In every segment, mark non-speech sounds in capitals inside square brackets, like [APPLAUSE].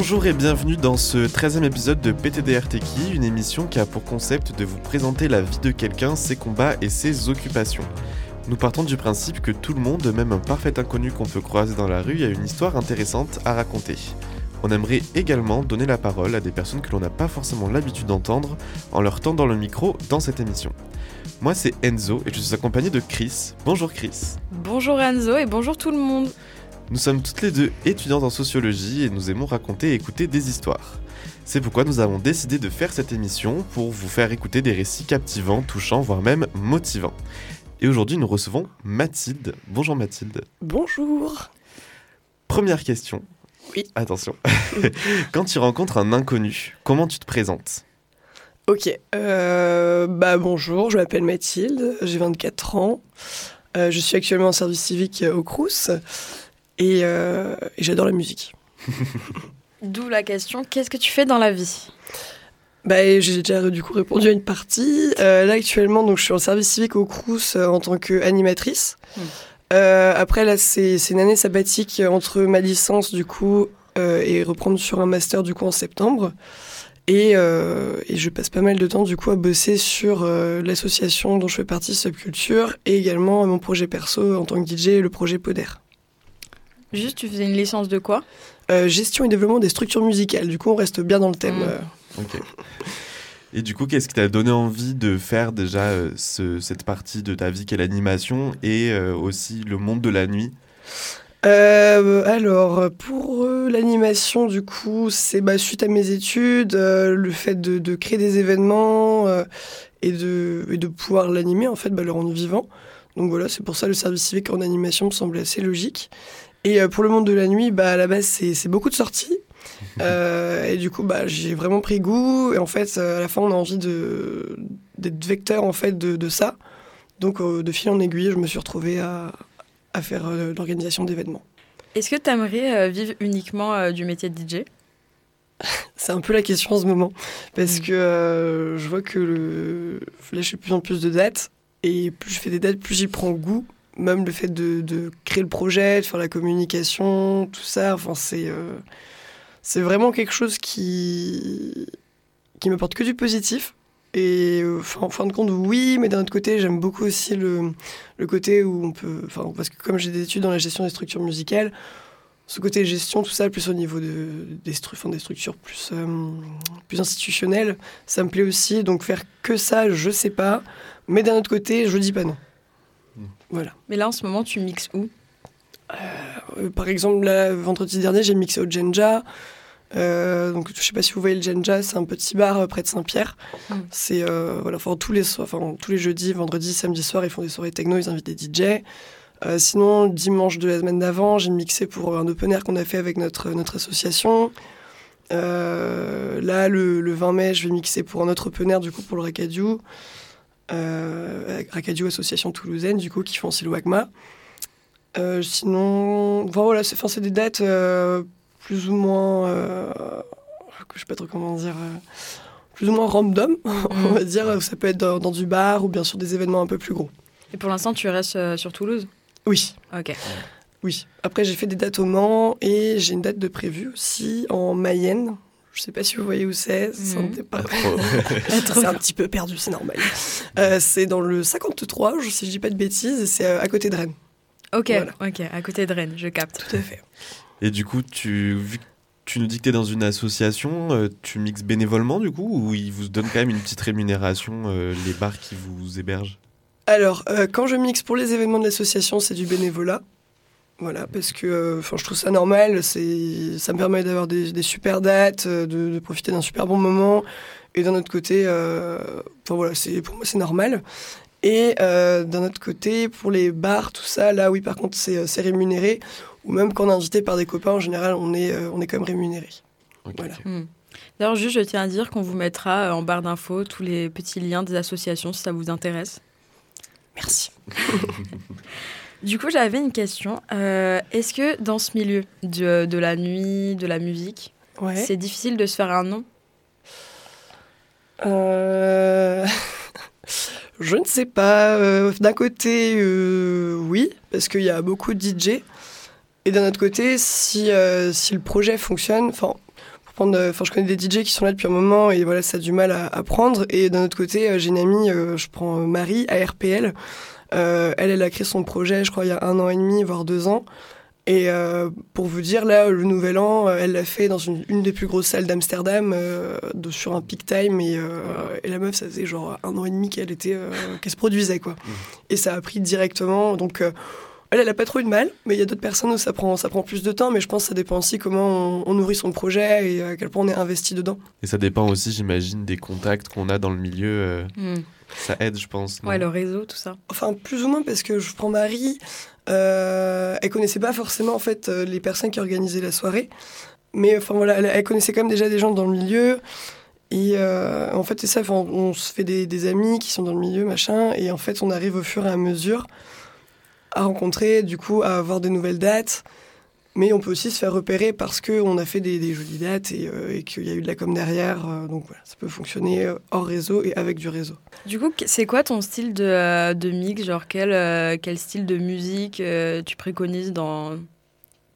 Bonjour et bienvenue dans ce 13e épisode de PTDRTKI, une émission qui a pour concept de vous présenter la vie de quelqu'un, ses combats et ses occupations. Nous partons du principe que tout le monde, même un parfait inconnu qu'on peut croiser dans la rue, a une histoire intéressante à raconter. On aimerait également donner la parole à des personnes que l'on n'a pas forcément l'habitude d'entendre en leur tendant le micro dans cette émission. Moi c'est Enzo et je suis accompagné de Chris. Bonjour Chris. Bonjour Enzo et bonjour tout le monde. Nous sommes toutes les deux étudiantes en sociologie et nous aimons raconter et écouter des histoires. C'est pourquoi nous avons décidé de faire cette émission pour vous faire écouter des récits captivants, touchants, voire même motivants. Et aujourd'hui, nous recevons Mathilde. Bonjour Mathilde. Bonjour. Première question. Oui. Attention. [LAUGHS] Quand tu rencontres un inconnu, comment tu te présentes? Ok. Euh, bah bonjour, je m'appelle Mathilde, j'ai 24 ans. Euh, je suis actuellement en service civique au Crous et, euh, et j'adore la musique. [LAUGHS] D'où la question qu'est-ce que tu fais dans la vie? Bah, j'ai déjà du coup répondu à une partie. Euh, là actuellement, donc je suis en service civique au Crous euh, en tant qu'animatrice. Euh, après là, c'est une année sabbatique entre ma licence du coup euh, et reprendre sur un master du coup en septembre. Et, euh, et je passe pas mal de temps du coup à bosser sur euh, l'association dont je fais partie, Subculture, et également mon projet perso en tant que DJ, le projet Poder. Juste, tu faisais une licence de quoi? Euh, gestion et développement des structures musicales. Du coup, on reste bien dans le thème. Mm. euh. Ok. Et du coup, qu'est-ce qui t'a donné envie de faire déjà euh, ce- cette partie de ta vie qu'est l'animation et euh, aussi le monde de la nuit? Euh, alors, pour euh, l'animation, du coup, c'est bah, suite à mes études, euh, le fait de, de créer des événements euh, et, de, et de pouvoir l'animer, en fait, bah, le rendre vivant. Donc voilà, c'est pour ça le service civique en animation me semble assez logique. Et euh, pour le monde de la nuit, bah, à la base, c'est c'est beaucoup de sorties. [LAUGHS] Euh, et du coup, bah, j'ai vraiment pris goût. Et en fait, euh, à la fin, on a envie de- d'être vecteur en fait, de, de ça. Donc, euh, de fil en aiguille, je me suis retrouvée à, à faire euh, l'organisation d'événements. Est-ce que tu aimerais vivre uniquement euh, du métier de DJ [LAUGHS] C'est un peu la question en ce moment. Parce Mm. que euh, je vois que le... là, je fais de plus en plus de dates. Et plus je fais des dates, plus j'y prends goût. Même le fait de, créer le projet, de faire la communication, tout ça. Enfin, c'est euh, c'est vraiment quelque chose qui qui m'apporte que du positif. Et euh, en fin de compte, oui, mais d'un autre côté, j'aime beaucoup aussi le, le côté où on peut. Parce que comme j'ai des études dans la gestion des structures musicales, ce côté gestion, tout ça, plus au niveau de, des, stru- enfin, des structures plus, euh, plus institutionnelles, ça me plaît aussi. Donc faire que ça, je sais pas. Mais d'un autre côté, je dis pas non. Voilà. Mais là, en ce moment, tu mixes où? Euh, par exemple, là, vendredi dernier, j'ai mixé au Genja. Euh, donc, je sais pas si vous voyez le Genja, c'est un petit bar euh, près de Saint-Pierre. Mm. C'est euh, voilà, enfin, tous les soirs, enfin, tous les jeudis, vendredis, samedi soir, ils font des soirées techno, ils invitent des DJ. Euh, sinon, dimanche de la semaine d'avant, j'ai mixé pour un open air qu'on a fait avec notre, notre association. Euh, là, le, le 20 mai, je vais mixer pour un autre open air, du coup, pour le Racadiou. Euh, avec Racadiou Association Toulousaine, du coup, qui font aussi le WAGMA. Euh, sinon, enfin, voilà, c'est c'est des dates euh, plus ou moins. euh, je sais pas trop comment dire. euh, plus ou moins random, [LAUGHS] on va dire. Ça peut être dans, dans du bar ou bien sûr des événements un peu plus gros. Et pour l'instant, tu restes sur Toulouse? Oui, Ok. oui. Après, j'ai fait des dates au Mans et j'ai une date de prévue aussi en Mayenne. Je sais pas si vous voyez où c'est. c'est un départ- Pas [LAUGHS] trop. C'est un petit peu perdu, c'est normal. Euh, c'est dans le 53, je- si je dis pas de bêtises, et c'est euh, à côté de Rennes. Ok, Voilà. ok, à côté de Rennes, je capte. Tout à fait. Et du coup, tu, vu que tu nous dis que tu es dans une association, euh, tu mixes bénévolement du coup ou ils vous donnent quand même une petite rémunération, euh, les bars qui vous hébergent? Alors, euh, quand je mixe pour les événements de l'association, c'est du bénévolat. Voilà, parce que euh, 'fin, je trouve ça normal. C'est, ça me permet d'avoir des, des super dates, euh, de, de profiter d'un super bon moment. Et d'un autre côté, euh, voilà, c'est, pour moi, c'est normal. Et euh, d'un autre côté, pour les bars, tout ça, là, oui, par contre, c'est, c'est rémunéré. Ou même quand on est invité par des copains, en général, on est, euh, on est quand même rémunéré. Voilà. Hmm. D'ailleurs, juste, je tiens à dire qu'on vous mettra en barre d'infos tous les petits liens des associations si ça vous intéresse. Merci. [LAUGHS] Du coup, j'avais une question. Euh, Est-ce que dans ce milieu de, de la nuit, de la musique, Ouais. c'est difficile de se faire un nom? Euh, [LAUGHS] Je ne sais pas. Euh, d'un côté, oui, parce qu'il y a beaucoup de DJ. Et d'un autre côté, si, si le projet fonctionne, enfin, prendre, euh, enfin, je connais des DJ qui sont là depuis un moment et voilà, ça a du mal à, à prendre. Et d'un autre côté, euh, j'ai une amie, euh, je prends Marie, à RPL. elle, elle a créé son projet, je crois, il y a un an et demi, voire deux ans. Et euh, pour vous dire, là, le nouvel an, elle l'a fait dans une, une, des plus grosses salles d'Amsterdam, euh, sur un peak time. Et, euh, et, la meuf, ça faisait genre un an et demi qu'elle était, qu'elle se produisait, quoi. Mmh. Et ça a pris directement. Donc, elle, elle a pas trop eu de mal, mais il y a d'autres personnes où ça prend, ça prend plus de temps. Mais je pense que ça dépend aussi comment on, on nourrit son projet et à quel point on est investi dedans. Et ça dépend aussi, j'imagine, des contacts qu'on a dans le milieu. Mmh. Ça aide, je pense. Ouais, le réseau, tout ça. Enfin, plus ou moins, parce que je prends Marie. Euh, elle connaissait pas forcément en fait les personnes qui organisaient la soirée, mais enfin voilà, elle, elle connaissait quand même déjà des gens dans le milieu. Et euh, en fait, c'est ça, on se fait des, des, amis qui sont dans le milieu, machin, et en fait, on arrive au fur et à mesure à rencontrer, du coup, à avoir de nouvelles dates. Mais on peut aussi se faire repérer parce qu'on a fait des, des, jolies dates et, euh, et qu'il y a eu de la com derrière. Euh, donc voilà, ça peut fonctionner hors réseau et avec du réseau. Du coup, c'est quoi ton style de, euh, de mix? Genre, quel, euh, quel style de musique euh, tu préconises dans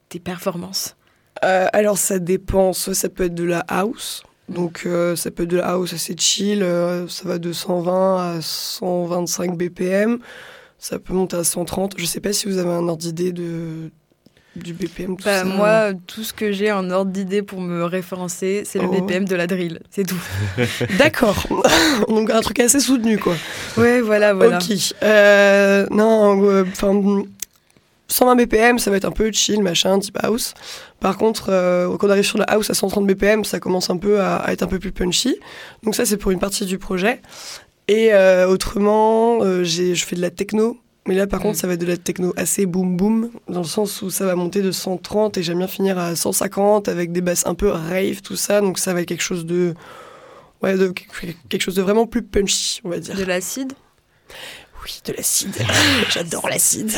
tes performances? Alors, ça dépend. Soit ça peut être de la house. Donc, ça peut être de la house assez chill. ça va de 120 à 125 BPM. Ça peut monter à 130. Je sais pas si vous avez un ordre d'idée de, du BPM tout bah, ça. Moi, tout ce que j'ai en ordre d'idée pour me référencer, c'est le Oh. BPM de la drill. C'est tout. [LAUGHS] D'accord. [LAUGHS] Donc un truc assez soutenu, quoi. Ouais, voilà, voilà. Ok. Euh, non, enfin. 120 BPM, ça va être un peu chill, machin, type house. Par contre, euh, quand on arrive sur la house à 130 BPM, ça commence un peu à, à être un peu plus punchy. Donc ça, c'est pour une partie du projet. Et euh, autrement, euh, je fais de la techno. Mais là, par mmh. contre, ça va être de la techno assez boom boom, dans le sens où ça va monter de 130 et j'aime bien finir à 150 avec des basses un peu rave, tout ça. Donc ça va être quelque chose de, ouais, de quelque chose de vraiment plus punchy, on va dire. De l'acide? Oui, de l'acide. [LAUGHS] J'adore l'acide.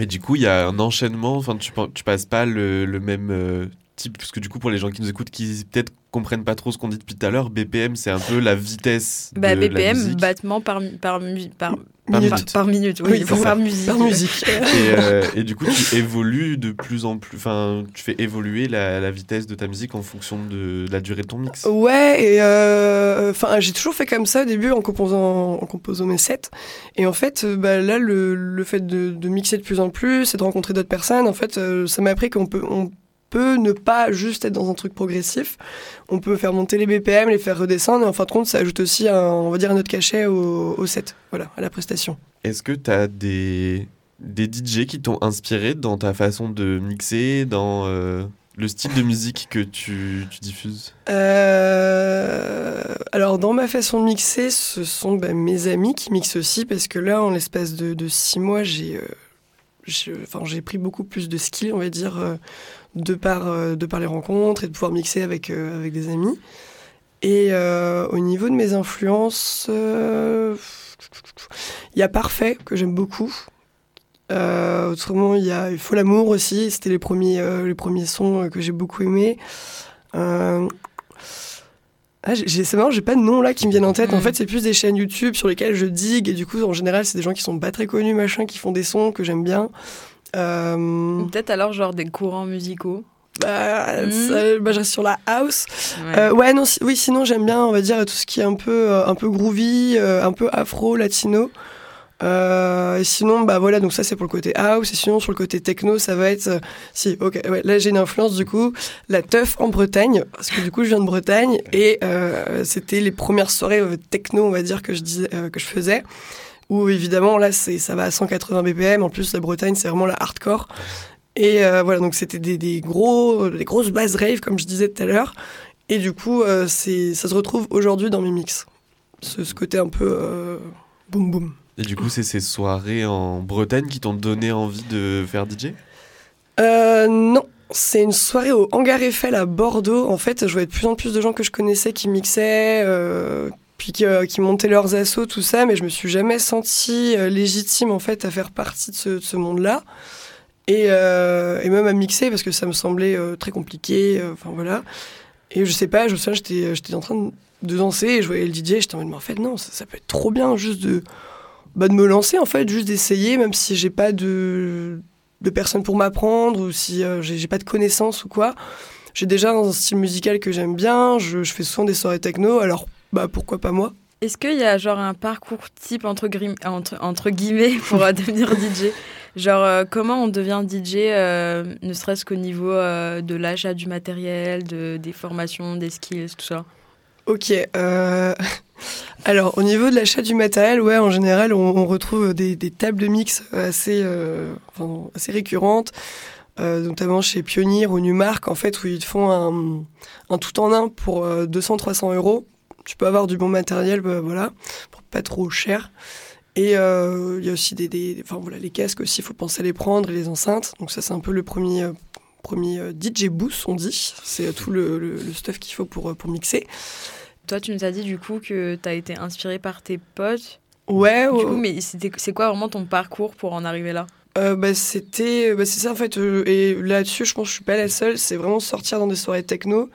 Et du coup, il y a un enchaînement. Enfin, tu, tu passes pas le, le même euh, type, parce que du coup, pour les gens qui nous écoutent, qui peut-être comprennent pas trop ce qu'on dit depuis tout à l'heure, BPM, c'est un peu la vitesse. Bah, de BPM, la musique. battement par, par, par, Par par, minute. par minute, oui, Oui, par, par musique. Par musique. [LAUGHS] Et, euh, et du coup, tu évolues de plus en plus. Enfin, tu fais évoluer la, la vitesse de ta musique en fonction de, la durée de ton mix. Ouais, et euh, enfin, j'ai toujours fait comme ça au début en composant, en composant mes sets. Et en fait, euh, bah, là, le, le fait de, de mixer de plus en plus et de rencontrer d'autres personnes, en fait, euh, ça m'a appris qu'on peut, on peut ne pas juste être dans un truc progressif. On peut faire monter les BPM, les faire redescendre, et en fin de compte, ça ajoute aussi, un, on va dire, un autre cachet au, au set, voilà, à la prestation. Est-ce que tu as des, des DJ qui t'ont inspiré dans ta façon de mixer, dans euh, le style de musique que tu, tu diffuses? Euh, alors, dans ma façon de mixer, ce sont bah, mes amis qui mixent aussi, parce que là, en l'espace de, de six mois, j'ai euh, j'ai pris beaucoup plus de skills, on va dire, euh, de, par, euh, de par les rencontres et de pouvoir mixer avec, euh, avec des amis. Et euh, au niveau de mes influences, il y a Parfait, que j'aime beaucoup. Euh, autrement, il y a Il faut l'amour aussi. C'était les premiers, euh, les premiers sons que j'ai beaucoup aimés. Euh, ah, c'est marrant, j'ai pas de nom là qui me viennent en tête. En Mm. fait, c'est plus des chaînes YouTube sur lesquelles je digue. Et du coup, en général, c'est des gens qui sont pas très connus, machin, qui font des sons que j'aime bien. Euh, Peut-être alors genre des courants musicaux. bah, Mm. ça- bah, je reste sur la house. Ouais. Euh, ouais, non, si- oui, sinon j'aime bien, on va dire, tout ce qui est un peu, euh, un peu groovy, euh, un peu afro, latino. Et sinon, bah voilà, donc ça c'est pour le côté house. Et sinon, sur le côté techno, ça va être. si, ok, ouais, là j'ai une influence du coup, la teuf en Bretagne, parce que du coup je viens de Bretagne et c'était les premières soirées techno, on va dire, que je, disais, que je faisais. Où évidemment, là c'est, ça va à 180 BPM. En plus, la Bretagne, c'est vraiment la hardcore. Et euh, voilà, donc c'était des, des, gros, des grosses bases rave, comme je disais tout à l'heure. Et du coup, euh, c'est, ça se retrouve aujourd'hui dans mes mix. Ce, ce côté un peu euh, boum boum. Et du coup, c'est ces soirées en Bretagne qui t'ont donné envie de faire DJ Euh, non, c'est une soirée au Hangar Eiffel à Bordeaux. En fait, je voyais de plus en plus de gens que je connaissais qui mixaient, puis qui, euh, qui montaient leurs assauts, tout ça, mais je me suis jamais sentie euh, légitime en fait à faire partie de ce, de ce monde-là. Et, euh, et même à mixer parce que ça me semblait très compliqué. Enfin voilà. Et je sais pas, je me souviens, j'étais, en train de, danser et je voyais le DJ. J'étais en mode, mais en fait, non, ça, peut être trop bien juste de, bah, de me lancer en fait, juste d'essayer, même si j'ai pas de, de personnes pour m'apprendre ou si j'ai j'ai pas de connaissances ou quoi. j'ai déjà un style musical que j'aime bien, je, je fais souvent des soirées techno, alors bah pourquoi pas moi Est-ce qu'il y a genre un parcours type entre, entre, entre guillemets [LAUGHS] pour devenir DJ Genre euh, comment on devient DJ, euh, ne serait-ce qu'au niveau euh, de l'achat du matériel, de, des formations, des skills, tout ça? Ok. [LAUGHS] Alors, au niveau de l'achat du matériel, ouais, en général, on, on retrouve des, des tables de mix assez, enfin, assez récurrentes, notamment chez Pioneer ou Numark, en fait, où ils te font un, un tout en un pour euh, 200-300 euros. Tu peux avoir du bon matériel, bah, voilà, pour pas trop cher. Et euh, il y a aussi des, des, enfin voilà, les casques aussi, il faut penser à les prendre et les enceintes. Donc ça, c'est un peu le premier, euh, premier euh, DJ boost, on dit. C'est tout le, le, le stuff qu'il faut pour, pour mixer. Toi, tu nous as dit du coup que tu as été inspiré par tes potes. Ouais, Du ouais. coup, mais c'était- c'est quoi vraiment ton parcours pour en arriver là? Euh, bah, c'était, bah, c'est ça en fait. euh, et là-dessus, je pense que je suis pas la seule. C'est vraiment sortir dans des soirées techno,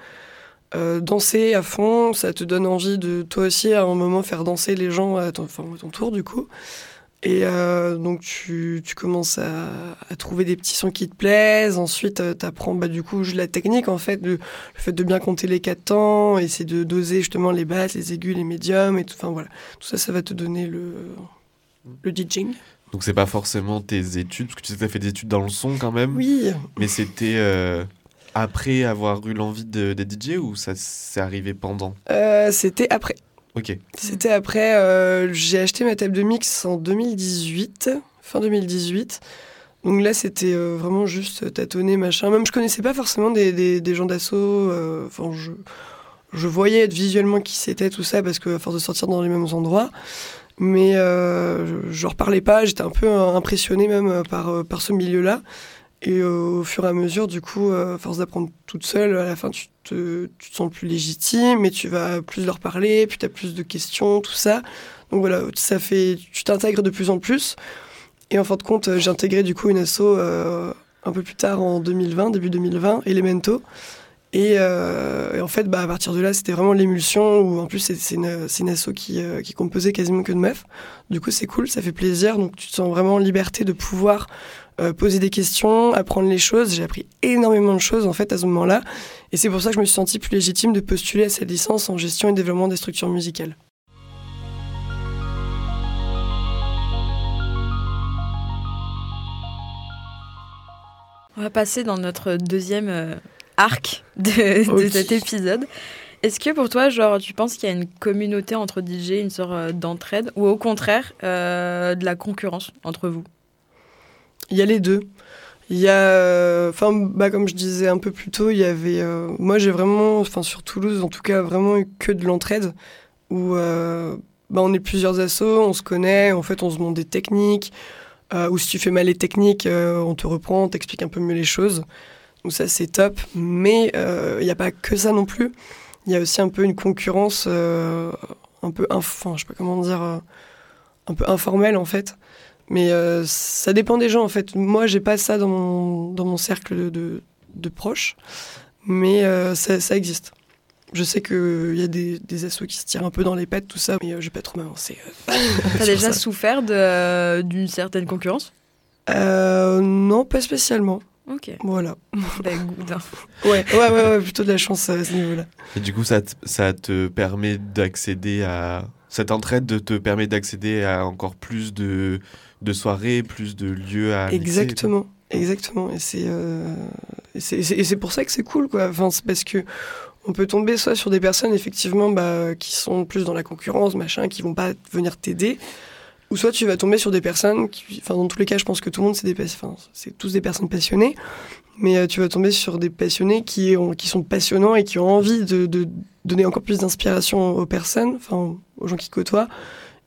euh, danser à fond. Ça te donne envie de toi aussi à un moment faire danser les gens à ton, enfin, à ton tour du coup. Et euh, donc tu, tu commences à, à trouver des petits sons qui te plaisent. Ensuite, tu apprends bah, du coup la technique en fait, de, le fait de bien compter les quatre temps, essayer de doser justement les basses, les aigus, les médiums et tout. Enfin voilà, tout ça, ça va te donner le le DJing. Donc c'est pas forcément tes études, parce que tu sais que tu as fait des études dans le son quand même. Oui. Mais c'était euh, après avoir eu l'envie de- d'être DJ ou ça s'est arrivé pendant? Euh, c'était après. Ok. C'était après. euh, j'ai acheté ma table de mix en 2018, fin 2018. Donc là, c'était euh, vraiment juste tâtonner, machin. Même je connaissais pas forcément des, des, des gens d'assaut. Enfin, je, je voyais visuellement qui c'était, tout ça, parce que à force de sortir dans les mêmes endroits. Mais euh, je, je leur parlais pas. J'étais un peu impressionné même par, par ce milieu-là. Et euh, au fur et à mesure, du coup, euh, force d'apprendre toute seule, à la fin, tu te, tu te sens plus légitime et tu vas plus leur parler, puis tu as plus de questions, tout ça. Donc voilà, ça fait, tu t'intègres de plus en plus. Et en fin de compte, euh, j'ai intégré du coup une asso euh, un peu plus tard en 2020, début 2020, Elemento. Et, en fait, bah, à partir de là, c'était vraiment l'émulsion, où en plus, c'est une, une asso qui, qui composée quasiment que de meufs. Du coup, c'est cool, ça fait plaisir. Donc, tu te sens vraiment en liberté de pouvoir euh, poser des questions, apprendre les choses. J'ai appris énormément de choses, en fait, à ce moment-là. Et c'est pour ça que je me suis sentie plus légitime de postuler à cette licence en gestion et développement des structures musicales. On va passer dans notre deuxième euh, arc de, cet épisode. Est-ce que pour toi, genre, tu penses qu'il y a une communauté entre DJ, une sorte euh, d'entraide, ou au contraire, euh, de la concurrence entre vous? Il y a les deux. Il y a, euh, enfin, bah, comme je disais un peu plus tôt, il y avait, euh, moi j'ai vraiment, enfin sur Toulouse en tout cas, vraiment eu que de l'entraide, où euh, bah, on est plusieurs assos, on se connaît, en fait on se demande des techniques, euh, ou si tu fais mal les techniques, euh, on te reprend, on t'explique un peu mieux les choses. Donc ça c'est top, mais euh, il n'y a pas que ça non plus. Il y a aussi un peu une concurrence, un peu, enfin je sais pas comment dire, un peu informelle en fait. Mais euh, ça dépend des gens en fait. Moi, j'ai pas ça dans mon, dans mon cercle de, de, de proches, mais euh, ça, ça existe. Je sais qu'il y a des, des assos qui se tirent un peu dans les pattes, tout ça, mais euh, je vais pas trop m'avancer. euh, [LAUGHS] T'as déjà ça. souffert euh, d'une certaine concurrence? Euh, Non, pas spécialement. Ok. Voilà. Bah, [LAUGHS] good, hein. Ouais, ouais, ouais, ouais, plutôt de la chance à ce niveau-là. Et du coup, ça te, ça te permet d'accéder à. Cette entraide de te permet d'accéder à encore plus de, de soirées, plus de lieux à. Exactement, exactement. Et c'est euh, c'est- pour ça que c'est cool, quoi. Enfin, c'est parce que on peut tomber soit sur des personnes effectivement bah, qui sont plus dans la concurrence, machin, qui vont pas venir t'aider, ou soit tu vas tomber sur des personnes, enfin dans tous les cas, je pense que tout le monde c'est des, enfin, c'est tous des personnes passionnées, mais euh, tu vas tomber sur des passionnés qui ont, qui sont passionnants et qui ont envie de, de donner encore plus d'inspiration aux personnes, enfin aux gens qui côtoient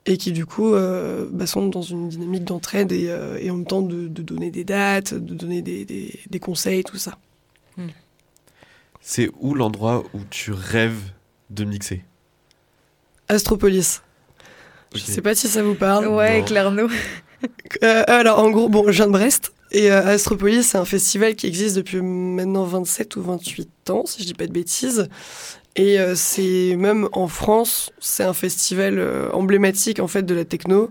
et qui du coup euh, bah, sont dans une dynamique d'entraide et, euh, et en même temps de, de donner des dates, de donner des, des, des conseils, tout ça. C'est où l'endroit où tu rêves de mixer? Astropolis. Ok. Je sais pas si ça vous parle. Ouais. Clerno. [LAUGHS] Euh, alors en gros, bon, je viens de Brest et euh, Astropolis, c'est un festival qui existe depuis maintenant 27 ou 28 ans, si je dis pas de bêtises. Et euh, c'est même en France, c'est un festival euh, emblématique en fait de la techno.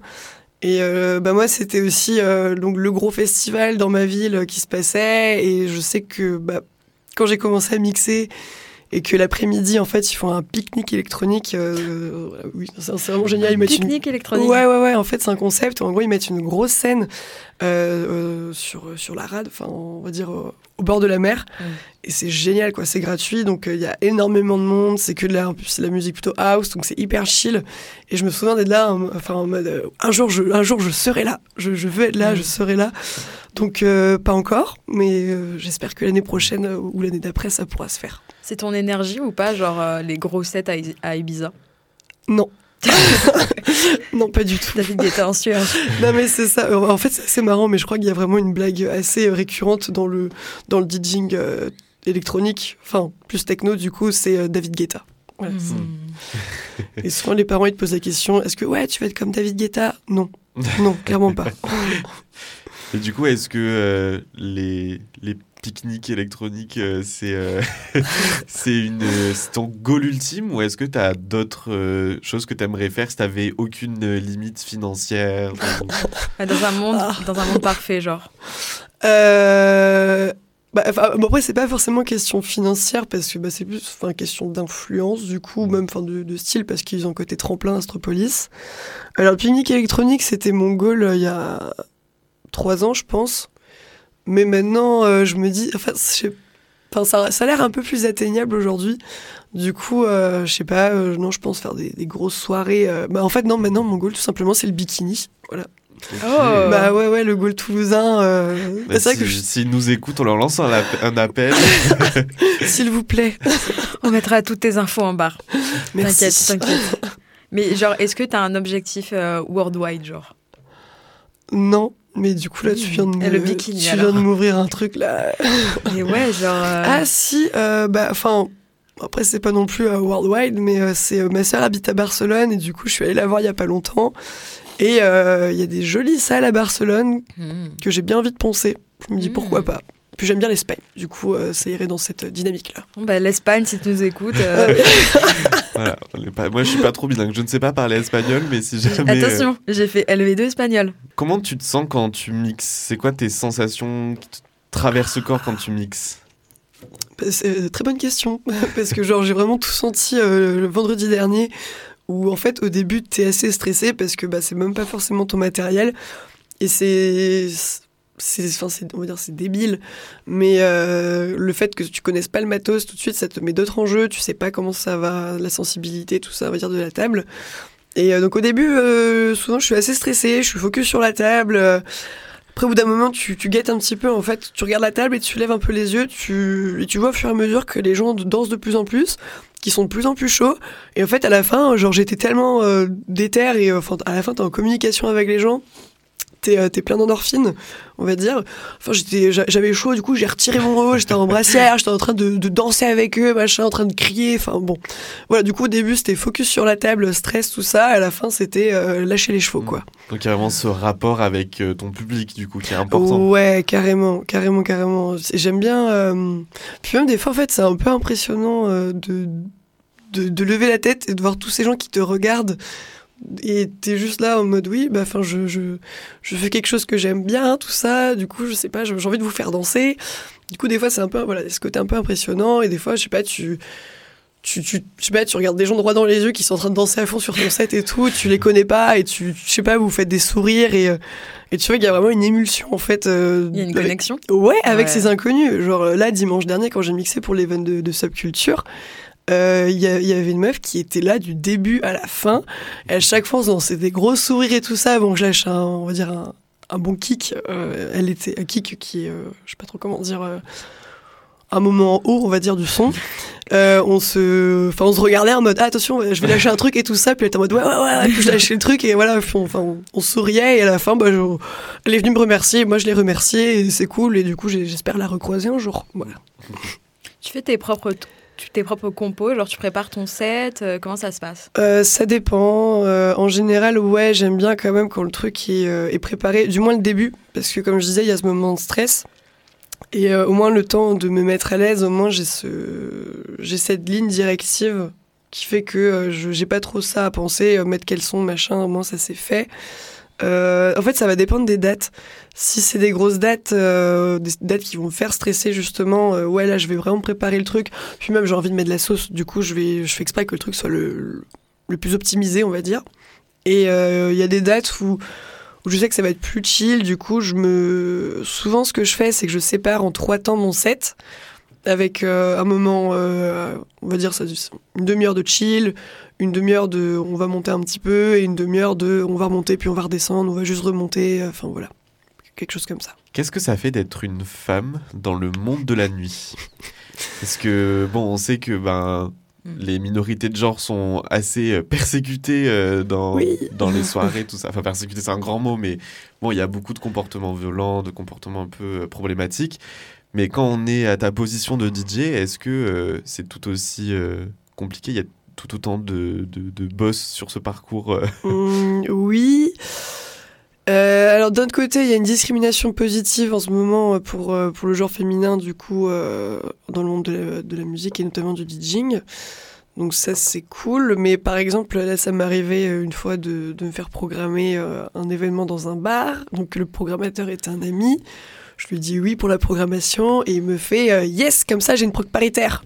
Et euh, bah moi, c'était aussi donc le gros festival dans ma ville qui se passait. Et je sais que bah, quand j'ai commencé à mixer et que l'après-midi, en fait, ils font un pique-nique électronique. oui, c'est vraiment génial. Ils une- Pique-nique électronique. Ouais, ouais, ouais. En fait, c'est un concept. où, En gros, ils mettent une grosse scène sur, sur la rade, enfin, on va dire au bord de la mer. Et c'est génial, quoi. C'est gratuit. Donc, euh, il y a énormément de monde. C'est que de la, en plus, c'est de la musique plutôt house. Donc, c'est hyper chill. Et je me souviens d'être là, en, enfin, en mode, euh, un jour, je, un jour, je serai là. Je, je veux être là, je serai là. Donc, euh, pas encore. Mais j'espère que l'année prochaine ou l'année d'après, ça pourra se faire. C'est ton énergie ou pas, genre les gros sets à, à Ibiza? Non. [LAUGHS] non, pas du tout. David Guetta en sueur. Non mais c'est ça. En fait, c'est marrant, mais je crois qu'il y a vraiment une blague assez récurrente dans le dans le DJing euh, électronique, enfin plus techno. Du coup, c'est euh, David Guetta. Voilà. Hmm. Et souvent, les parents ils te posent la question est-ce que ouais, tu vas être comme David Guetta? Non, non, clairement pas. [LAUGHS] Et du coup, est-ce que euh, les, les pique-niques électroniques, euh, c'est euh, [LAUGHS] c'est une euh, c'est ton goal ultime ou est-ce que tu as d'autres euh, choses que tu aimerais faire si tu aucune euh, limite financière? Ouais, Dans un monde, Ah. dans un monde parfait, genre. Euh, bah, enfin, bon, après, c'est pas forcément question financière parce que bah, c'est plus enfin, question d'influence, du coup, même enfin, de, de style, parce qu'ils ont un côté tremplin Astropolis. Alors, le pique-nique électronique, c'était mon goal euh, il y a trois ans, je pense. Mais maintenant, euh, je me dis, enfin, ça, ça a l'air un peu plus atteignable aujourd'hui. Du coup, euh, je sais pas, euh, non, je pense faire des, des grosses soirées. euh, bah, en fait, non, maintenant, mon goal, tout simplement, c'est le bikini. Voilà. Oh. Bah ouais, ouais, le goal toulousain. euh, Bah, c'est si- que je- S'ils nous écoutent, on leur lance un, app- un appel. [LAUGHS] S'il vous plaît. [LAUGHS] On mettra toutes tes infos en barre. Merci. T'inquiète, t'inquiète. Mais genre, est-ce que t'as un objectif euh, worldwide, genre? Non, mais du coup, là, tu viens de Et le me- bikini, tu viens de m'ouvrir un truc, là. [LAUGHS] Et ouais, genre. euh, Ah, si, euh, bah, enfin. Après, c'est pas non plus euh, worldwide, mais euh, c'est euh, ma sœur habite à Barcelone et du coup, je suis allée la voir il y a pas longtemps. Et euh, il y a des jolies salles à Barcelone hmm. que j'ai bien envie de poncer. Je me dis Mm. pourquoi pas. Puis j'aime bien l'Espagne. Du coup, euh, ça irait dans cette dynamique-là. Bon, bah, l'Espagne, si tu nous écoutes. euh, [LAUGHS] Voilà, pas- Moi, je suis pas trop bilingue. Je ne sais pas parler espagnol, mais si jamais. euh, Attention, j'ai fait LV2 espagnol. Comment tu te sens quand tu mixes? C'est quoi tes sensations qui te traversent le corps quand tu mixes? Bah, C'est une très bonne question. [LAUGHS] Parce que genre j'ai vraiment tout senti euh, le vendredi dernier où en fait au début t'es assez stressé parce que bah, c'est même pas forcément ton matériel. Et c'est... enfin, on va dire c'est débile. Mais euh, le fait que tu connaisses pas le matos tout de suite ça te met d'autres enjeux. Tu sais pas comment ça va la sensibilité tout ça on va dire de la table. Et euh, donc au début euh, souvent je suis assez stressée. Je suis focus sur la table euh, après, au bout d'un moment, tu, tu guettes un petit peu. En fait, tu regardes la table et tu lèves un peu les yeux. Tu, et tu vois au fur et à mesure que les gens dansent de plus en plus, qui sont de plus en plus chauds. Et en fait, à la fin, genre, j'étais tellement euh, déter et euh, enfin, à la fin, t'es en communication avec les gens. T'es, euh, t'es plein d'endorphines, on va dire. Enfin, j'étais, j'avais chaud, du coup, j'ai retiré mon haut, j'étais en brassière, j'étais en train de, de danser avec eux, machin, en train de crier. Enfin, bon. Voilà, du coup, au début, c'était focus sur la table, stress, tout ça. À la fin, c'était euh, lâcher les chevaux, quoi. Donc, il y a vraiment ce rapport avec euh, ton public, du coup, qui est important. Ouais, carrément, carrément, carrément. J'aime bien. euh, Puis même des fois, en fait, c'est un peu impressionnant euh, de, de, de lever la tête et de voir tous ces gens qui te regardent. Et t'es juste là en mode oui, bah, enfin, je, je, je fais quelque chose que j'aime bien, tout ça. Du coup, je sais pas, j'ai envie de vous faire danser. Du coup, des fois, c'est un peu, voilà, ce côté un peu impressionnant. Et des fois, je sais pas, tu, tu, tu, je sais pas, tu regardes des gens droit dans les yeux qui sont en train de danser à fond sur ton set et tout. Tu les connais pas et tu, je sais pas, vous faites des sourires et, euh, et tu vois qu'il y a vraiment une émulsion en fait. euh, Il y a une avec- connexion. Ouais, avec Ouais. ces inconnus. Genre là, dimanche dernier, quand j'ai mixé pour l'event de, de Subculture, euh, il il y avait une meuf qui était là du début à la fin. À chaque fois, on lançait des gros sourires et tout ça. Bon, je lâche un, on va dire un, bon kick. Euh, elle était un kick qui est, euh, je sais pas trop comment dire, euh, un moment en haut, on va dire, du son. Euh, on se, enfin, on se regardait en mode ah, attention, je vais lâcher un truc et tout ça. Puis elle était en mode ouais, ouais, ouais. Puis je lâchais le truc et voilà. Enfin, on, souriait et à la fin, bah, elle est venue me remercier. Moi, je l'ai remerciée et c'est cool. Et du coup, j'espère la recroiser un jour. Tu fais tes propres, tes propres compos, genre tu prépares ton set, euh, comment ça se passe? Euh, ça dépend. Euh, en général, ouais, j'aime bien quand même quand le truc est, préparé, du moins le début, parce que comme je disais, il y a ce moment de stress. Et au moins le temps de me mettre à l'aise, au moins j'ai ce, j'ai cette ligne directive qui fait que je j'ai pas trop ça à penser, mettre quel son, machin, au moins ça c'est fait. Euh, en fait, ça va dépendre des dates. Si c'est des grosses dates, euh, des dates qui vont me faire stresser justement, euh, ouais là je vais vraiment préparer le truc. Puis même j'ai envie de mettre de la sauce, du coup je vais, je fais exprès que le truc soit le, plus optimisé, on va dire. Et il y a des dates où, où je sais que ça va être plus chill. Du coup, je me, souvent ce que je fais, c'est que je sépare en trois temps mon set avec un moment, on va dire ça, une demi-heure de chill, une demi-heure de on va monter un petit peu et une demi-heure de on va remonter puis on va redescendre, on va juste remonter, euh, enfin voilà, quelque chose comme ça. Qu'est-ce que ça fait d'être une femme dans le monde de la nuit? Parce que bon, on sait que ben mm. les minorités de genre sont assez euh, persécutées euh, dans, dans les [LAUGHS] soirées, tout ça. Enfin, persécutées, c'est un grand mot, mais bon, il y a beaucoup de comportements violents, de comportements un peu problématiques. Mais quand on est à ta position de DJ, est-ce que c'est tout aussi compliqué? Il y a tout autant de, de, boss sur ce parcours euh. [LAUGHS] mmh, Oui. Euh, alors d'un côté, il y a une discrimination positive en ce moment euh, pour, pour le genre féminin, du coup, dans le monde de la, de musique et notamment du DJing. Donc ça, c'est cool. Mais par exemple, là, ça m'est arrivé une fois de, de, me faire programmer un événement dans un bar. Donc le programmateur était un ami. Je lui dis oui pour la programmation et il me fait yes, comme ça j'ai une proc paritaire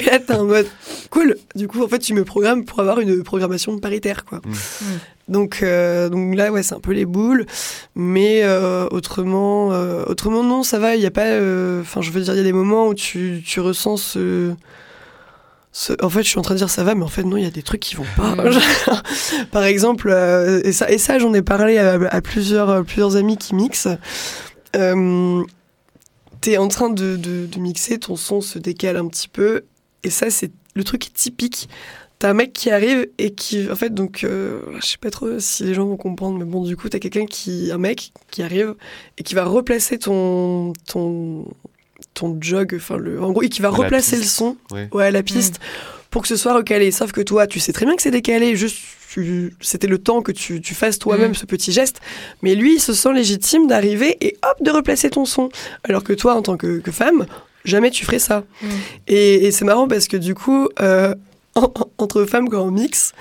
et là, t'es en mode cool. Du coup, en fait, tu me programmes pour avoir une programmation paritaire, quoi. Mm. Mm. Donc, euh, donc là, ouais, c'est un peu les boules. Mais euh, autrement, euh, autrement, non, ça va. Il n'y a pas. Enfin, je veux dire, il y a des moments où tu, tu ressens ce, En fait, je suis en train de dire ça va, mais en fait, non, il y a des trucs qui vont pas. Mm. [LAUGHS] Par exemple, et ça, et ça j'en ai parlé à, à, plusieurs, plusieurs amis qui mixent t'es en train de, de, mixer, ton son se décale un petit peu. Et ça, c'est le truc typique. T'as un mec qui arrive et qui, en fait, donc, euh, je sais pas trop si les gens vont comprendre, mais bon, du coup, t'as quelqu'un qui, un mec qui arrive et qui va replacer ton, ton, ton jog, enfin, le, en gros, et qui va replacer le son, ouais, la piste, mm. pour que ce soit recalé. Sauf que toi, tu sais très bien que c'est décalé, juste c'était le temps que tu, fasses toi-même mm. ce petit geste. Mais lui, il se sent légitime d'arriver et hop, de replacer ton son. Alors que toi, en tant que, femme, jamais tu ferais ça. Mm. Et, c'est marrant parce que du coup, euh, entre femmes, quand on mixe,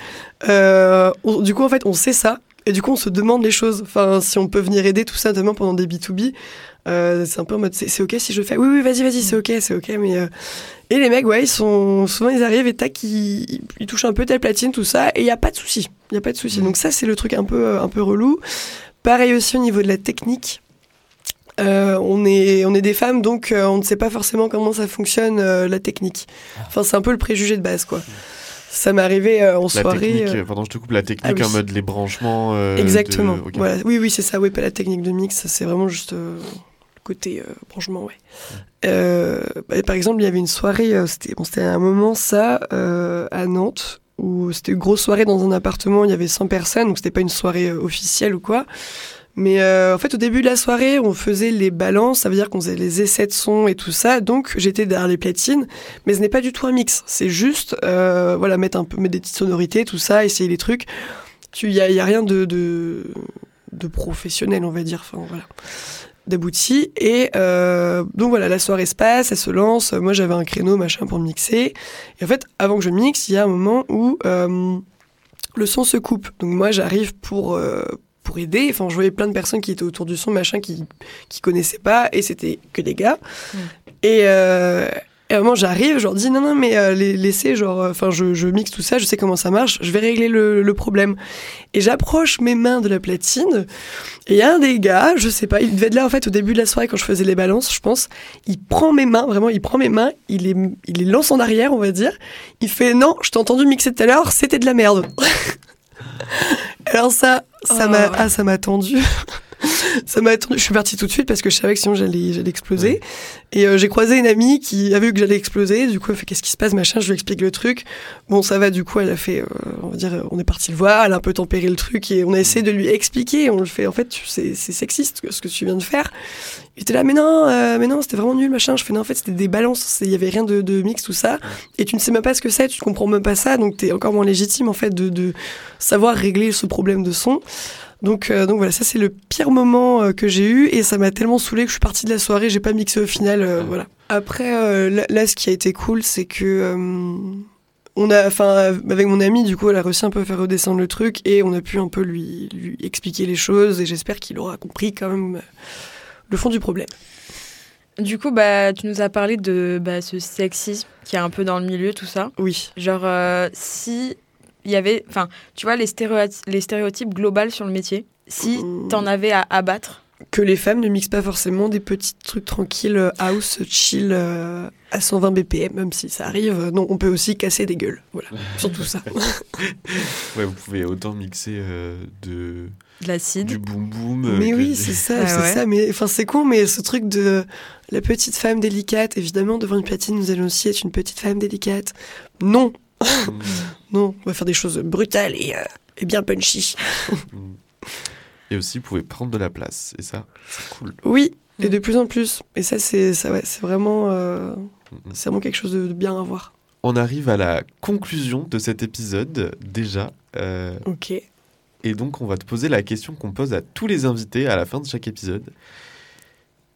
euh, du coup, en fait, on sait ça. Et du coup, on se demande les choses. Enfin, si on peut venir aider tout ça, notamment pendant des B2B, euh, c'est un peu en mode c'est ok si je fais. Oui, oui, vas-y, vas-y, c'est ok, c'est ok. Mais et les mecs, ouais, ils sont souvent ils arrivent et tac, ils, ils touchent un peu telle platine, tout ça, et il y a pas de souci. Il y a pas de souci. Mmh. Donc ça, c'est le truc un peu euh, un peu relou. Pareil aussi au niveau de la technique. Euh, on, est, on est des femmes, donc euh, on ne sait pas forcément comment ça fonctionne la technique. Ah. Enfin, c'est un peu le préjugé de base, quoi. Ça m'est arrivé en la soirée. Technique, pardon, je te coupe la technique ah en mode les branchements. Exactement. Voilà. Oui, oui, c'est ça. Oui, pas la technique de mix. C'est vraiment juste côté euh. Euh, bah, par exemple, il y avait une soirée, euh, c'était bon, un moment ça, à Nantes, où c'était une grosse soirée dans un appartement, il y avait 100 personnes, donc c'était pas une soirée officielle ou quoi. Mais en fait, au début de la soirée, on faisait les balances, ça veut dire qu'on faisait les essais de son et tout ça. Donc, j'étais derrière les platines, mais ce n'est pas du tout un mix. C'est juste, voilà, mettre un peu, mettre des petites sonorités, tout ça, essayer les trucs. Il y a, rien de professionnel, on va dire. Enfin, voilà d'abouti. Et euh, donc voilà, la soirée se passe, elle se lance. Moi, j'avais un créneau, machin, pour mixer. Et en fait, avant que je mixe, il y a un moment où euh, le son se coupe. Donc moi, j'arrive pour euh, pour aider. Enfin, je voyais plein de personnes qui étaient autour du son, machin, qui qui connaissaient pas, et c'était que des gars. Mm. Et et à un moment, j'arrive, je leur dis non, non, mais euh, laissez, genre, euh, enfin, je, je, mixe tout ça, je sais comment ça marche, je vais régler le, le problème. Et j'approche mes mains de la platine, et un des gars, je sais pas, il devait être là en fait au début de la soirée quand je faisais les balances, je pense. Il prend mes mains, vraiment, il prend mes mains, il les, il les lance en arrière, on va dire. Il fait non, je t'ai entendu mixer tout à l'heure, c'était de la merde. [LAUGHS] Alors ça, ça m'a, oh. ah, ça m'a tendu. [LAUGHS] ça m'a Je suis partie tout de suite parce que je savais que sinon j'allais, j'allais exploser. Et euh, j'ai croisé une amie qui a vu que j'allais exploser. Du coup, elle fait qu'est-ce qui se passe, machin? Je lui explique le truc. Bon, ça va. Du coup, elle a fait, euh, on va dire, on est parti le voir. Elle a un peu tempéré le truc et on a essayé de lui expliquer. On le fait. En fait, c'est, c'est sexiste ce que tu viens de faire. Il était là, mais non, euh, mais non, c'était vraiment nul, machin. Je fais non, en fait, c'était des balances. Il y avait rien de, de mix, tout ça. Et tu ne sais même pas ce que c'est. Tu comprends même pas ça. Donc, t'es encore moins légitime en fait de, de savoir régler ce problème de son. Donc, euh, donc voilà, ça c'est le pire moment euh, que j'ai eu et ça m'a tellement saoulé que je suis partie de la soirée, j'ai pas mixé au final, euh, voilà. Après, là, ce qui a été cool, c'est que on a, enfin, avec mon ami, du coup, elle a réussi un peu à faire redescendre le truc et on a pu un peu lui, lui expliquer les choses et j'espère qu'il aura compris quand même le fond du problème. Du coup, bah, tu nous as parlé de bah, ce sexisme qui est un peu dans le milieu, tout ça. Oui. Genre, euh, si il y avait, enfin, tu vois, les, stéréotypes, les stéréotypes globaux sur le métier, si Mmh. t'en avais à abattre, Que les femmes ne mixent pas forcément des petits trucs tranquilles, euh, house, chill, euh, à 120 BPM, même si ça arrive. Non, on peut aussi casser des gueules. Voilà, [LAUGHS] surtout ça. [LAUGHS] Ouais, vous pouvez autant mixer euh, de, de l'acide. du boom boom. euh, Mais oui, c'est ça, Ouais, [LAUGHS] c'est ouais. ça. Mais enfin, c'est con, mais ce truc de la petite femme délicate, évidemment, devant une platine, nous allons aussi être une petite femme délicate. Non, [LAUGHS] Non, on va faire des choses brutales et, euh, et bien punchy. Et aussi, vous pouvez prendre de la place. Et ça, c'est cool. Oui, et Mm. de plus en plus. Et ça, c'est ça, ouais, c'est vraiment, euh, c'est vraiment quelque chose de, de bien à voir. On arrive à la conclusion de cet épisode, déjà. Euh, Ok. et donc, on va te poser la question qu'on pose à tous les invités à la fin de chaque épisode.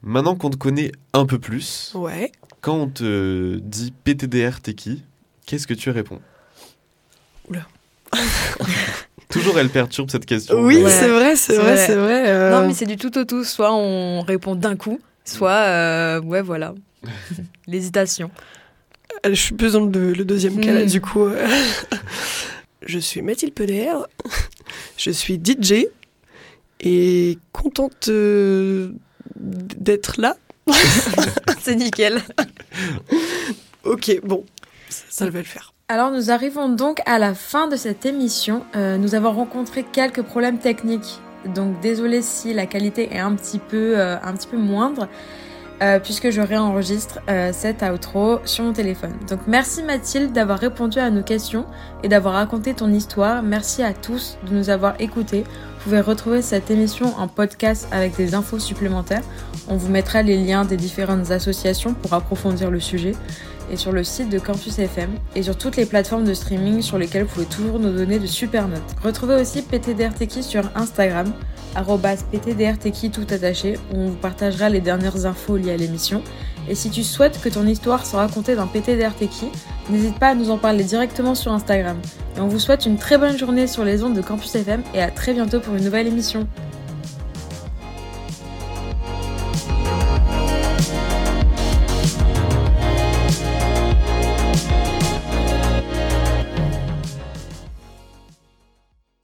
Maintenant qu'on te connaît un peu plus, Ouais. quand on te dit PTDR, t'es qui? Qu'est-ce que tu réponds? Oula. [LAUGHS] Toujours, elle perturbe cette question. Oui, Ouais. c'est vrai, c'est C'est vrai, vrai. c'est vrai. euh, Non, mais c'est du tout au tout. Soit on répond d'un coup, soit, euh, ouais, voilà. [LAUGHS] L'hésitation. Je suis plus dans le, le deuxième cas là, Mm. du coup. euh. [LAUGHS] je suis Mathilde Peder, je suis DJ et contente euh, d'être là. C'est nickel. Ok, bon, ça, va le faire. Alors nous arrivons donc à la fin de cette émission. Euh, nous avons rencontré quelques problèmes techniques. Donc désolé si la qualité est un petit peu, euh, un petit peu moindre. euh, puisque je réenregistre cet outro sur mon téléphone. Donc merci Mathilde d'avoir répondu à nos questions et d'avoir raconté ton histoire. Merci à tous de nous avoir écoutés. Vous pouvez retrouver cette émission en podcast avec des infos supplémentaires. On vous mettra les liens des différentes associations pour approfondir le sujet et sur le site de Campus FM et sur toutes les plateformes de streaming sur lesquelles vous pouvez toujours nous donner de super notes. Retrouvez aussi PTDRTeki sur Instagram, PTDRTeki tout attaché, où on vous partagera les dernières infos liées à l'émission. Et si tu souhaites que ton histoire soit racontée dans PTDRTeki, n'hésite pas à nous en parler directement sur Instagram. Et on vous souhaite une très bonne journée sur les ondes de Campus FM et à très bientôt pour une nouvelle émission.